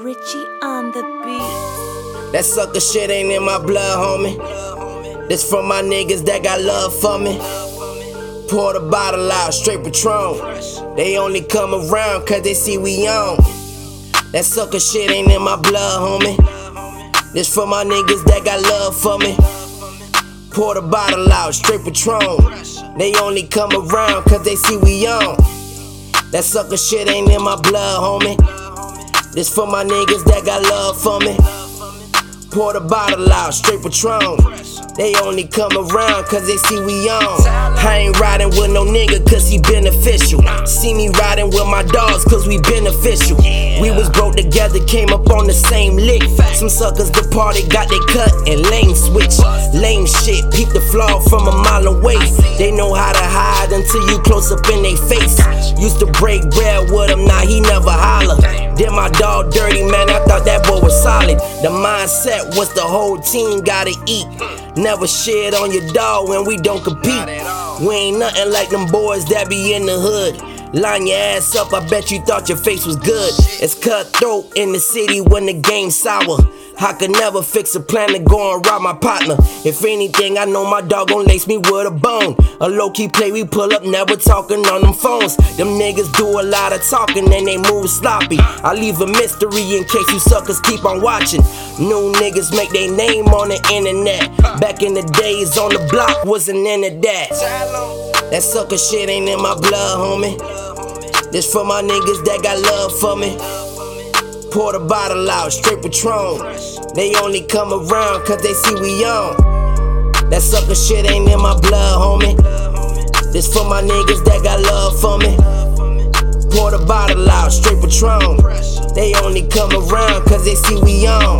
Richie on the beat. That sucker shit ain't in my blood, homie. This from my niggas that got love for me. Pour the bottle out, straight Patron. They only come around cause they see we on. That sucker shit ain't in my blood, homie. This for my niggas that got love for me. Pour the bottle out, straight Patron. They only come around cause they see we on. That sucker shit ain't in my blood, homie. This for my niggas that got love for me. Pour the bottle out, straight Patron. They only come around cause they see we on. I ain't riding with no nigga cause he beneficial. See me riding with my dogs cause we beneficial. We was broke together, came up on the same lick. Some suckers departed, got they cut and lane switch. Lame shit, peep the flaw from a mile away. They know how to hide until you close up in they face. Used to break bread with him, now he never holler. Did my dog dirty, man, I thought that boy was solid. The mindset was the whole team gotta eat. Never shit on your dog when we don't compete. We ain't nothing like them boys that be in the hood. Line your ass up, I bet you thought your face was good. It's cutthroat in the city when the game's sour. I could never fix a plan to go and rob my partner. If anything, I know my dog gon' lace me with a bone. A low key play, we pull up, never talking on them phones. Them niggas do a lot of talking and they move sloppy. I leave a mystery in case you suckers keep on watching. New niggas make their name on the internet. Back in the days on the block, wasn't into that. That sucker shit ain't in my blood, homie. This for my niggas that got love for me. Pour the bottle out, straight Patron. They only come around cause they see we on. That sucker shit ain't in my blood, homie. This for my niggas that got love for me. Pour the bottle out, straight Patron. They only come around cause they see we on.